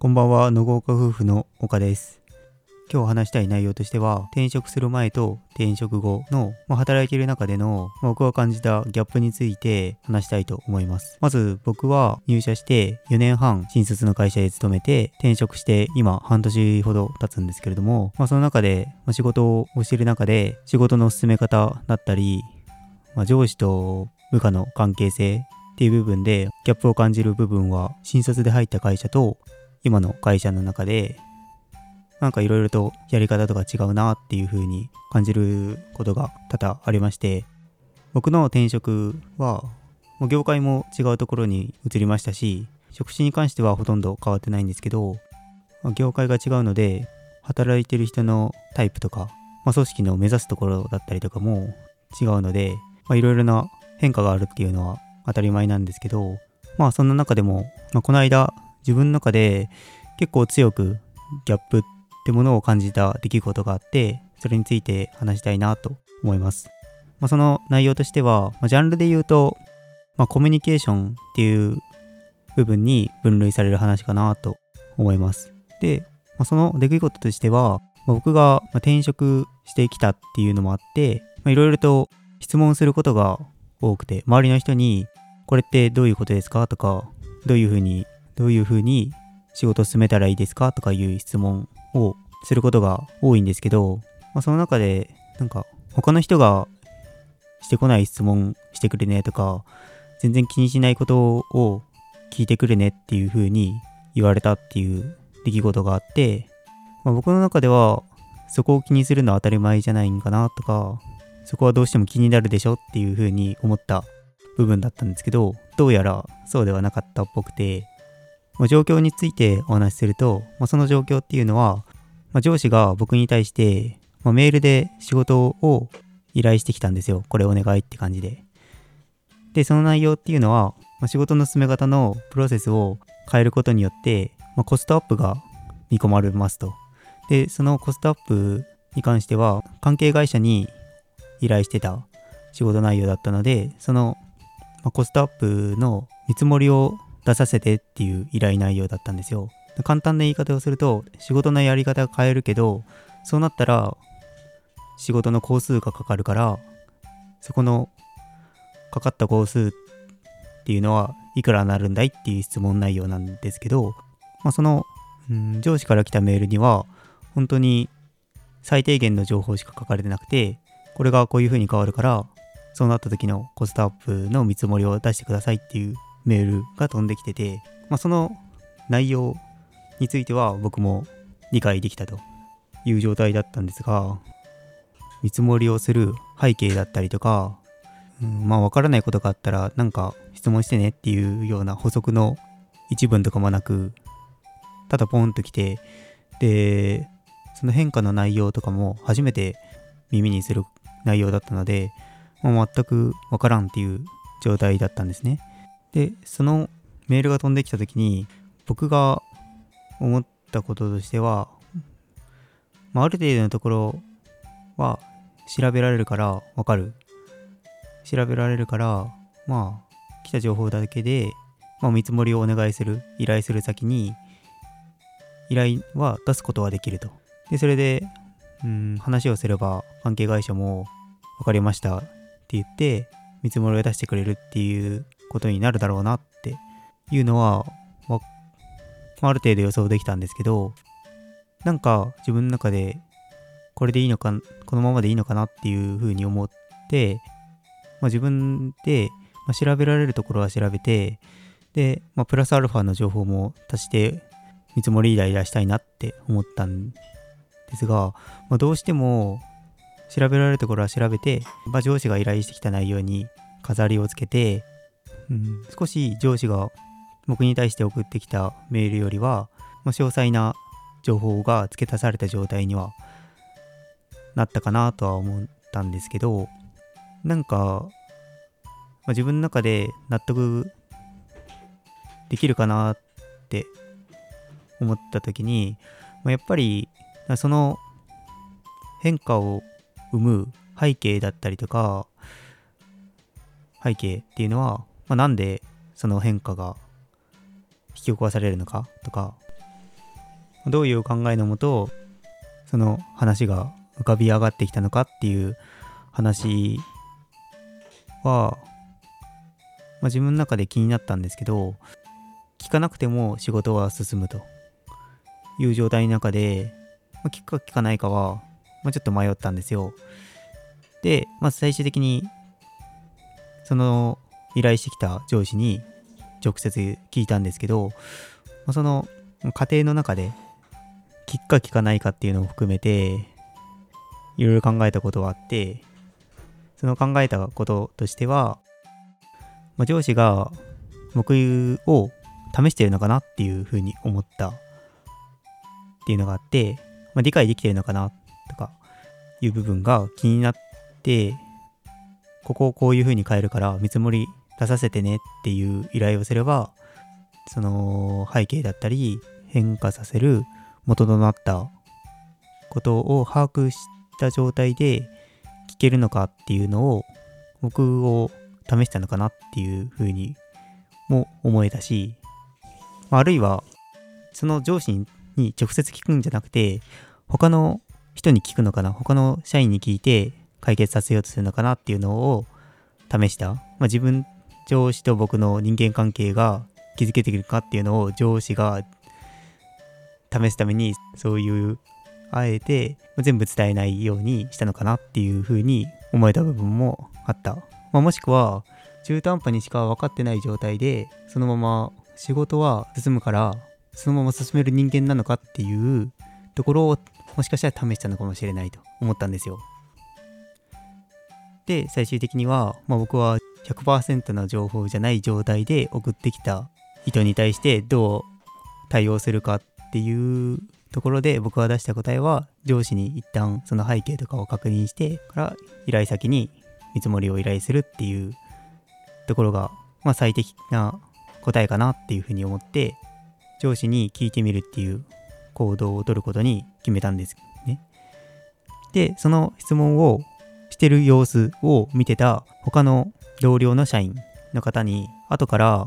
こんばんは、野豪家夫婦の岡です。今日話したい内容としては、転職する前と転職後の、まあ、働いている中での、まあ僕が感じたギャップについて話したいと思います。まず僕は入社して4年半新卒の会社で勤めて転職して今半年ほど経つんですけれども、まあ、その中で、まあ、仕事をしている中で仕事の進め方だったり、まあ、上司と部下の関係性っていう部分でギャップを感じる部分は新卒で入った会社と今の会社の中でなんかいろいろとやり方とか違うなっていう風に感じることが多々ありまして僕の転職はもう業界も違うところに移りましたし職種に関してはほとんど変わってないんですけど業界が違うので働いてる人のタイプとか、まあ、組織の目指すところだったりとかも違うのでいろいろな変化があるっていうのは当たり前なんですけどまあそんな中でも、まあ、この間自分の中で結構強くギャップってものを感じた出来事があってそれについて話したいなと思います、まあ、その内容としては、まあ、ジャンルで言うと、まあ、コミュニケーションっていう部分に分類される話かなと思います。で、まあ、その出来事としては、まあ僕が転職してきたっていうのもあっていろいろと質問することが多くて周りの人にこれってどういうことですかとかどういうふうにどういうふうに仕事を進めたらいいですか？とかいう質問をすることが多いんですけど、まあ、その中でなんか他の人がしてこない質問してくれねとか全然気にしないことを聞いてくれねっていうふうに言われたっていう出来事があって、まあ、僕の中ではそこを気にするのは当たり前じゃないんかなとかそこはどうしても気になるでしょ？っていうふうに思った部分だったんですけどどうやらそうではなかったっぽくてまあ状況についてお話しすると、まあ、その状況っていうのは、まあ、上司が僕に対して、ま、メールで仕事を依頼してきたんですよ。これお願いって感じで。で、その内容っていうのは、ま、仕事の進め方のプロセスを変えることによって、ま、コストアップが見込まれますと。で、そのコストアップに関しては、関係会社に依頼してた仕事内容だったので、その、ま、コストアップの見積もりを出させてっていう依頼内容だったんですよ。簡単な言い方をすると、仕事のやり方が変えるけど、そうなったら、仕事の工数がかかるから、そこのかかった工数っていうのはいくらなるんだいっていう質問内容なんですけど、まあ、その、うん、上司から来たメールには、本当に最低限の情報しか書かれてなくて、これがこういう風に変わるから、そうなった時のコストアップの見積もりを出してくださいっていうメールが飛んできてて、まあ、その内容については僕も理解できたという状態だったんですが、見積もりをする背景だったりとか、うん、まあ分からないことがあったらなんか質問してねっていうような補足の一文とかもなく、ただポンと来て、で、その変化の内容とかも初めて耳にする内容だったので、まあ、全くわからんっていう状態だったんですね。で、そのメールが飛んできた時に僕が思ったこととしては、まあ、ある程度のところは調べられるからわかる。調べられるから、まあ、来た情報だけで、まあ、見積もりをお願いする、依頼する先に、依頼は出すことはできると。で、それで、うん、話をすれば関係会社も分かりましたって言って見積もりを出してくれるっていうことになるだろうなっていうのは、まあ、る程度予想できたんですけどなんか自分の中でこれでいいのかこのままでいいのかなっていうふうに思って、まあ、自分で、調べられるところは調べてで、まあ、プラスアルファの情報も足して見積もり依頼出したいなって思ったんですが、まあ、どうしても調べられるところは調べて、まあ、上司が依頼してきた内容に飾りをつけて、うん、少し上司が僕に対して送ってきたメールよりは、まあ、詳細な情報が付け足された状態にはなったかなとは思ったんですけどなんか、まあ、自分の中で納得できるかなって思った時に、まあ、やっぱりその変化を生む背景だったりとか背景っていうのは、まあ、なんでその変化が引き起こされるのかとかどういう考えのもとその話が浮かび上がってきたのかっていう話は、まあ、自分の中で気になったんですけど聞かなくても仕事は進むという状態の中で、まあ、聞くか聞かないかは、まあ、ちょっと迷ったんですよ。で、まず最終的にその依頼してきた上司に直接聞いたんですけど、その家庭の中で聞くか聞かないかっていうのを含めていろいろ考えたことがあってその考えたこととしては、まあ、上司が僕を試してるのかなっていうふうに思ったっていうのがあって、まあ、理解できてるのかなとかいう部分が気になってここをこういうふうに変えるから見積もり出させてねっていう依頼をすればその背景だったり変化させる元となったことを把握した状態で聞けるのかっていうのを僕を試したのかなっていうふうにも思えたし、あるいはその上司に直接聞くんじゃなくて他の人に聞くのかな他の社員に聞いて解決させようとするのかなっていうのを試した、まあ、自分上司と僕の人間関係が築けているかっていうのを上司が試すためにそういうあえて全部伝えないようにしたのかなっていうふうに思えた部分もあった、まあ、もしくは中途半端にしか分かってない状態でそのまま仕事は進むからそのまま進める人間なのかっていうところをもしかしたら試したのかもしれないと思ったんですよ。で最終的には、まあ、僕は100%の情報じゃない状態で送ってきた人に対してどう対応するかっていうところで僕が出した答えは上司に一旦その背景とかを確認してから依頼先に見積もりを依頼するっていうところが、まあ、最適な答えかなっていうふうに思って上司に聞いてみるっていう行動をとることに決めたんですね。でその質問をしてる様子を見てた他の同僚の社員の方に後から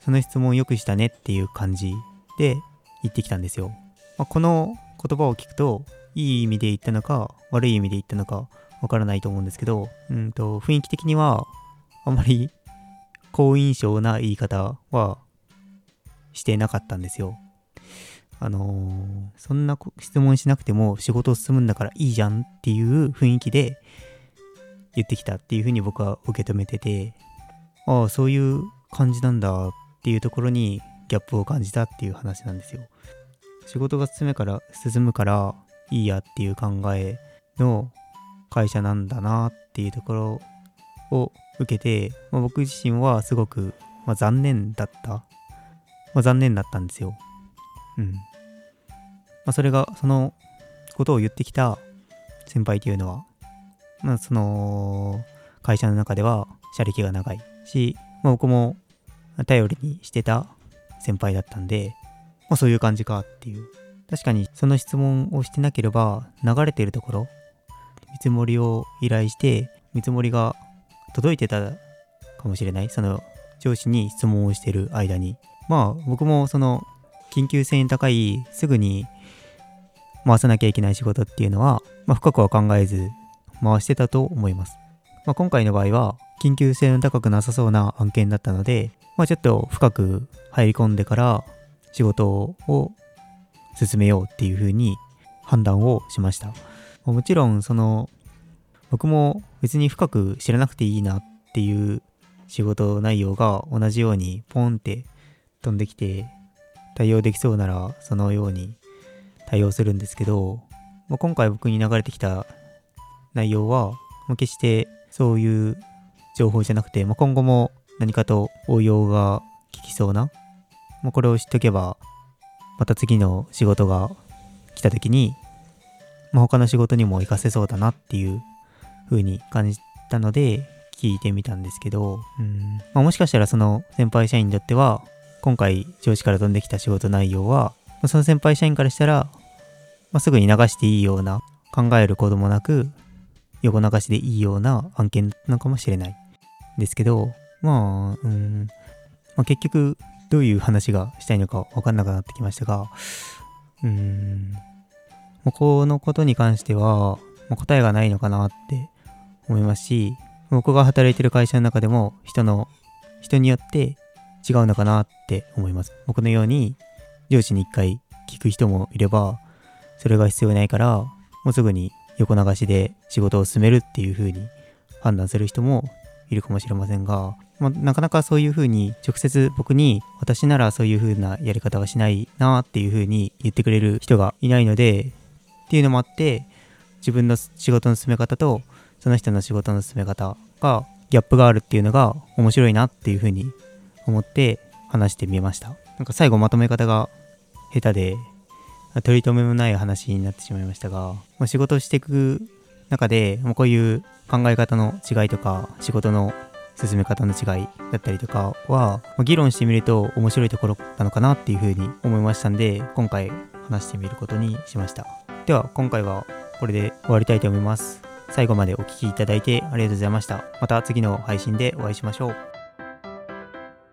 その質問をよくしたねっていう感じで言ってきたんですよ。まあ、この言葉を聞くといい意味で言ったのか悪い意味で言ったのかわからないと思うんですけど、うんと雰囲気的にはあまり好印象な言い方はしてなかったんですよ。あのー、そんな質問しなくても仕事進むんだからいいじゃんっていう雰囲気で言ってきたっていうふうに僕は受け止めてて、ああ、そういう感じなんだっていうところにギャップを感じたっていう話なんですよ。仕事が進むから進むからいいやっていう考えの会社なんだなっていうところを受けて、まあ、僕自身はすごく、まあ、残念だった、まあ、残念だったんですよ。うん。まあ、それがそのことを言ってきた先輩というのはまあ、その会社の中では車歴が長いし、まあ、僕も頼りにしてた先輩だったんで、まあ、そういう感じかっていう。確かにその質問をしてなければ流れてるところ見積もりを依頼して見積もりが届いてたかもしれない。その上司に質問をしてる間に。まあ僕もその緊急性に高いすぐに回さなきゃいけない仕事っていうのは、まあ、深くは考えず回してたと思います。まあ、今回の場合は緊急性の高くなさそうな案件だったので、まあ、ちょっと深く入り込んでから仕事を進めようっていうふうに判断をしました。もちろんその僕も別に深く知らなくていいなっていう仕事内容が同じようにポンって飛んできて対応できそうならそのように対応するんですけど、まあ、今回僕に流れてきた内容は、まあ、決してそういう情報じゃなくて、まあ、今後も何かと応用が効きそうな、まあ、これを知っとけば、また次の仕事が来た時に、まあ、他の仕事にも活かせそうだなっていう風に感じたので、聞いてみたんですけど、うん。まあ、もしかしたらその先輩社員にとっては、今回上司から飛んできた仕事内容は、まあ、その先輩社員からしたら、まあ、すぐに流していいような、考えることもなく、横流しでいいような案件なのかもしれない。ですけど、まあ、うん、まあ、結局、どういう話がしたいのか分かんなくなってきましたが、うん。このことに関しては、答えがないのかなって思いますし、僕が働いてる会社の中でも人の、人によって違うのかなって思います。僕のように上司に一回聞く人もいれば、それが必要ないから、もうすぐに横流しで仕事を進めるっていう風に判断する人もいるかもしれませんが、まあ、なかなかそういう風に直接僕に私ならそういう風なやり方はしないなっていう風に言ってくれる人がいないのでっていうのもあって自分の仕事の進め方とその人の仕事の進め方がギャップがあるっていうのが面白いなっていう風に思って話してみました。なんか最後まとめ方が下手で取り留めもない話になってしまいましたが、まあ、仕事していく中で、まあ、こういう考え方の違いとか仕事の進め方の違いだったりとかは、まあ、議論してみると面白いところなのかなっていうふうに思いましたんで今回話してみることにしました。では今回はこれで終わりたいと思います。最後までお聴きいただいてありがとうございました。また次の配信でお会いしましょう。